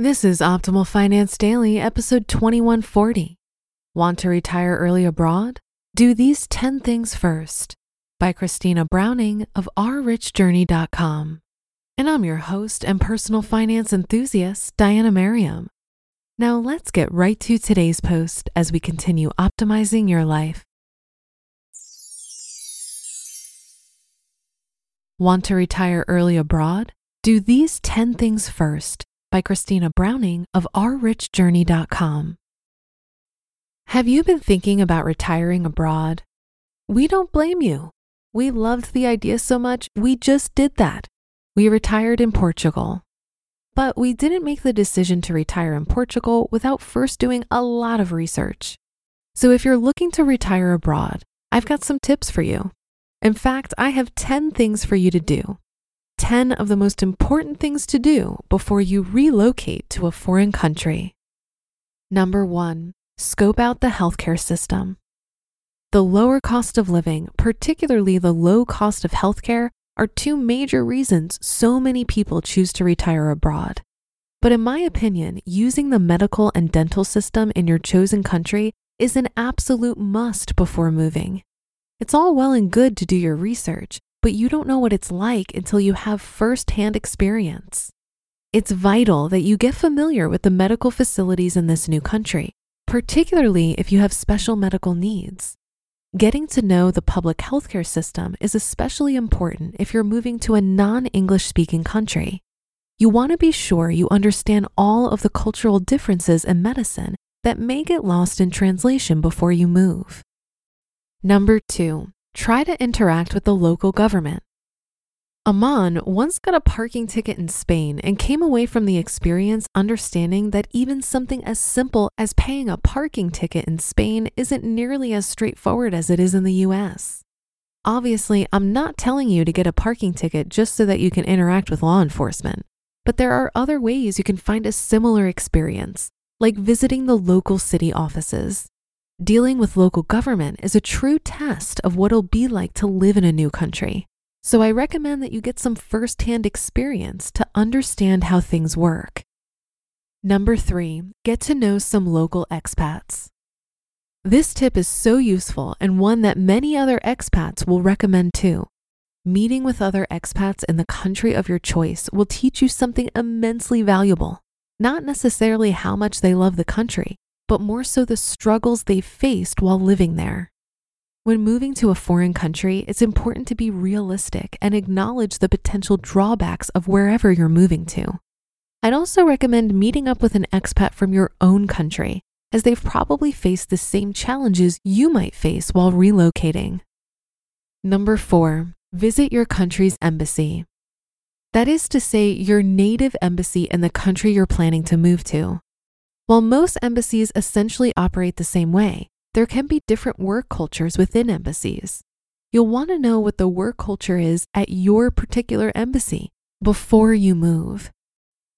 This is Optimal Finance Daily, episode 2140. Want to retire early abroad? Do these 10 things first by Christina Browning of ourrichjourney.com. And I'm your host and personal finance enthusiast, Diana Merriam. Now let's get right to today's post as we continue optimizing your life. Want to retire early abroad? Do these 10 things first by Christina Browning of ourrichjourney.com. Have you been thinking about retiring abroad? We don't blame you. We loved the idea so much, we just did that. We retired in Portugal. But we didn't make the decision to retire in Portugal without first doing a lot of research. So if you're looking to retire abroad, I've got some tips for you. In fact, I have 10 things for you to do 10 of the most important things to do before you relocate to a foreign country. Number one, scope out the healthcare system. The lower cost of living, particularly the low cost of healthcare, are two major reasons so many people choose to retire abroad. But in my opinion, using the medical and dental system in your chosen country is an absolute must before moving. It's all well and good to do your research, but you don't know what it's like until you have firsthand experience. It's vital that you get familiar with the medical facilities in this new country, particularly if you have special medical needs. Getting to know the public healthcare system is especially important if you're moving to a non English speaking country. You want to be sure you understand all of the cultural differences in medicine that may get lost in translation before you move. Number two, try to interact with the local government. Amon once got a parking ticket in Spain and came away from the experience understanding that even something as simple as paying a parking ticket in Spain isn't nearly as straightforward as it is in the US. Obviously, I'm not telling you to get a parking ticket just so that you can interact with law enforcement, but there are other ways you can find a similar experience, like visiting the local city offices. Dealing with local government is a true test of what it'll be like to live in a new country. So I recommend that you get some firsthand experience to understand how things work. Number three, get to know some local expats. This tip is so useful and one that many other expats will recommend too. Meeting with other expats in the country of your choice will teach you something immensely valuable. Not necessarily how much they love the country, but more so the struggles they faced while living there. When moving to a foreign country, it's important to be realistic and acknowledge the potential drawbacks of wherever you're moving to. I'd also recommend meeting up with an expat from your own country, as they've probably faced the same challenges you might face while relocating. Number four, visit your country's embassy. That is to say, your native embassy in the country you're planning to move to. While most embassies essentially operate the same way, there can be different work cultures within embassies. You'll want to know what the work culture is at your particular embassy before you move.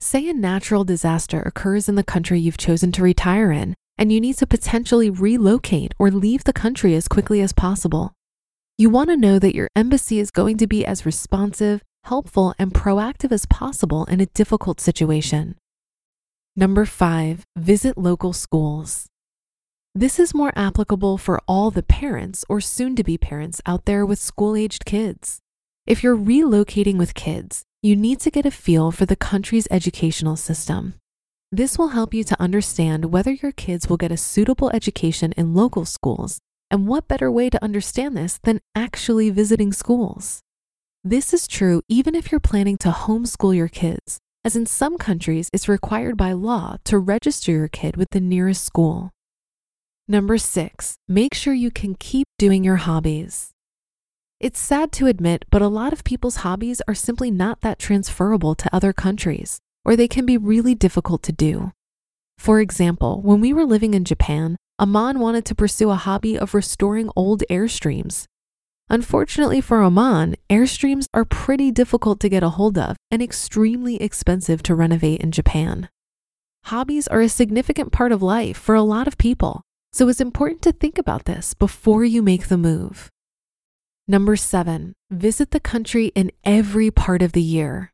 Say a natural disaster occurs in the country you've chosen to retire in, and you need to potentially relocate or leave the country as quickly as possible. You want to know that your embassy is going to be as responsive, helpful, and proactive as possible in a difficult situation. Number five, visit local schools. This is more applicable for all the parents or soon to be parents out there with school aged kids. If you're relocating with kids, you need to get a feel for the country's educational system. This will help you to understand whether your kids will get a suitable education in local schools, and what better way to understand this than actually visiting schools? This is true even if you're planning to homeschool your kids, as in some countries it's required by law to register your kid with the nearest school. Number six, make sure you can keep doing your hobbies. It's sad to admit, but a lot of people's hobbies are simply not that transferable to other countries, or they can be really difficult to do. For example, when we were living in Japan, Amon wanted to pursue a hobby of restoring old Airstreams. Unfortunately for Amon, Airstreams are pretty difficult to get a hold of and extremely expensive to renovate in Japan. Hobbies are a significant part of life for a lot of people, so it's important to think about this before you make the move. Number seven, visit the country in every part of the year.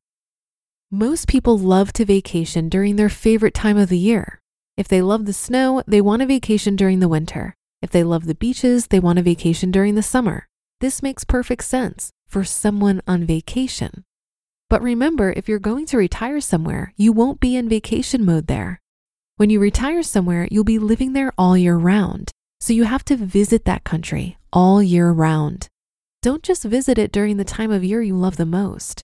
Most people love to vacation during their favorite time of the year. If they love the snow, they want a vacation during the winter. If they love the beaches, they want a vacation during the summer. This makes perfect sense for someone on vacation. But remember, if you're going to retire somewhere, you won't be in vacation mode there. When you retire somewhere, you'll be living there all year round. So you have to visit that country all year round. Don't just visit it during the time of year you love the most.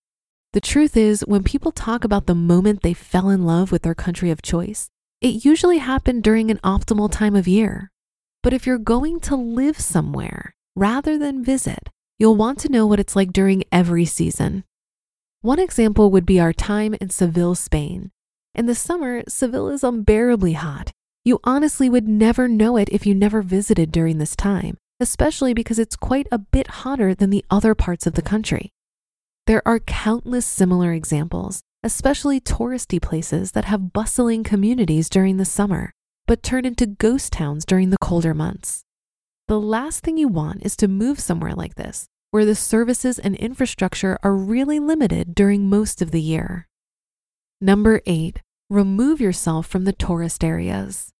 The truth is, when people talk about the moment they fell in love with their country of choice, it usually happened during an optimal time of year. But if you're going to live somewhere rather than visit, you'll want to know what it's like during every season. One example would be our time in Seville, Spain. In the summer, Seville is unbearably hot. You honestly would never know it if you never visited during this time especially because it's quite a bit hotter than the other parts of the country. There are countless similar examples, especially touristy places that have bustling communities during the summer, but turn into ghost towns during the colder months. The last thing you want is to move somewhere like this, where the services and infrastructure are really limited during most of the year. Number eight, remove yourself from the tourist areas.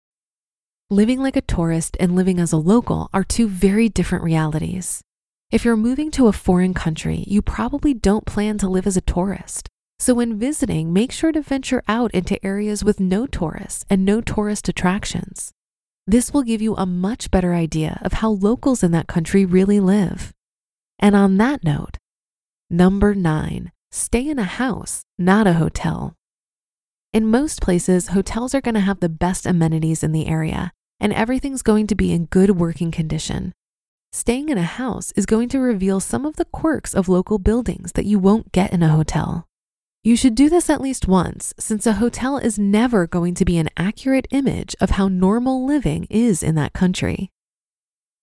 Living like a tourist and living as a local are two very different realities. If you're moving to a foreign country, you probably don't plan to live as a tourist. So, when visiting, make sure to venture out into areas with no tourists and no tourist attractions. This will give you a much better idea of how locals in that country really live. And on that note, number nine, stay in a house, not a hotel. In most places, hotels are going to have the best amenities in the area, and everything's going to be in good working condition. Staying in a house is going to reveal some of the quirks of local buildings that you won't get in a hotel. You should do this at least once, since a hotel is never going to be an accurate image of how normal living is in that country.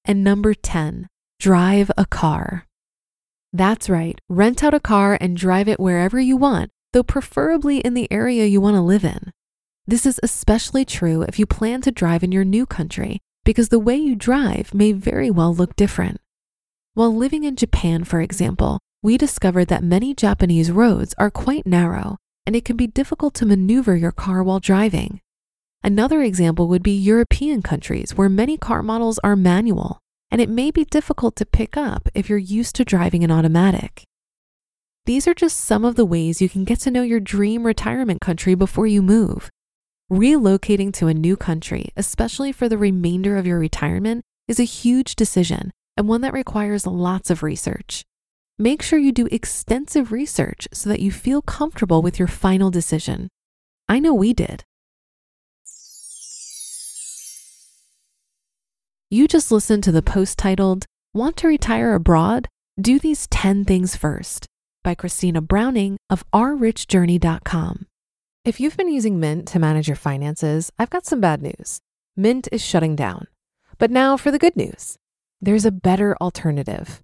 And number 10, drive a car. That's right, rent out a car and drive it wherever you want, though preferably in the area you want to live in. This is especially true if you plan to drive in your new country, because the way you drive may very well look different. While living in Japan, for example, we discovered that many Japanese roads are quite narrow and it can be difficult to maneuver your car while driving. Another example would be European countries where many car models are manual, and it may be difficult to pick up if you're used to driving an automatic. These are just some of the ways you can get to know your dream retirement country before you move. Relocating to a new country, especially for the remainder of your retirement, is a huge decision and one that requires lots of research. Make sure you do extensive research so that you feel comfortable with your final decision. I know we did. You just listened to the post titled, Want to Retire Abroad? Do These 10 Things First by Christina Browning of ourrichjourney.com. If you've been using Mint to manage your finances, I've got some bad news. Mint is shutting down. But now for the good news there's a better alternative.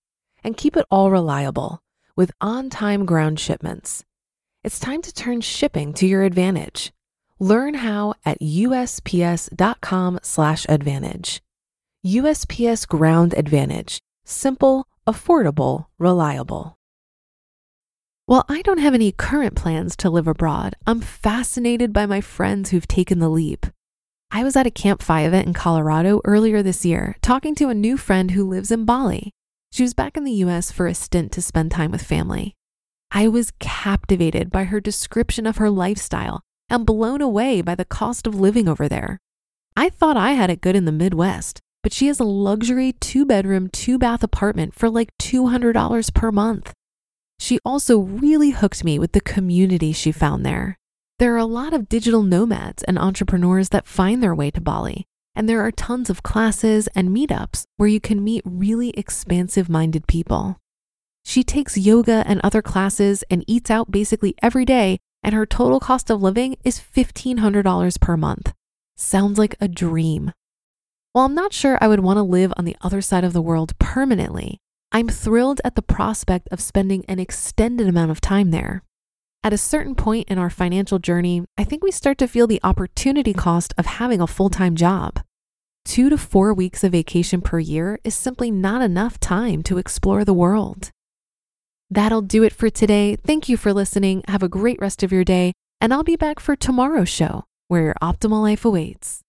And keep it all reliable with on time ground shipments. It's time to turn shipping to your advantage. Learn how at USPS.com/slash advantage. USPS Ground Advantage. Simple, affordable, reliable. While I don't have any current plans to live abroad, I'm fascinated by my friends who've taken the leap. I was at a Camp event in Colorado earlier this year, talking to a new friend who lives in Bali. She was back in the US for a stint to spend time with family. I was captivated by her description of her lifestyle and blown away by the cost of living over there. I thought I had it good in the Midwest, but she has a luxury two bedroom, two bath apartment for like $200 per month. She also really hooked me with the community she found there. There are a lot of digital nomads and entrepreneurs that find their way to Bali, and there are tons of classes and meetups where you can meet really expansive minded people. She takes yoga and other classes and eats out basically every day, and her total cost of living is $1,500 per month. Sounds like a dream. While I'm not sure I would want to live on the other side of the world permanently, I'm thrilled at the prospect of spending an extended amount of time there. At a certain point in our financial journey, I think we start to feel the opportunity cost of having a full time job. Two to four weeks of vacation per year is simply not enough time to explore the world. That'll do it for today. Thank you for listening. Have a great rest of your day, and I'll be back for tomorrow's show where your optimal life awaits.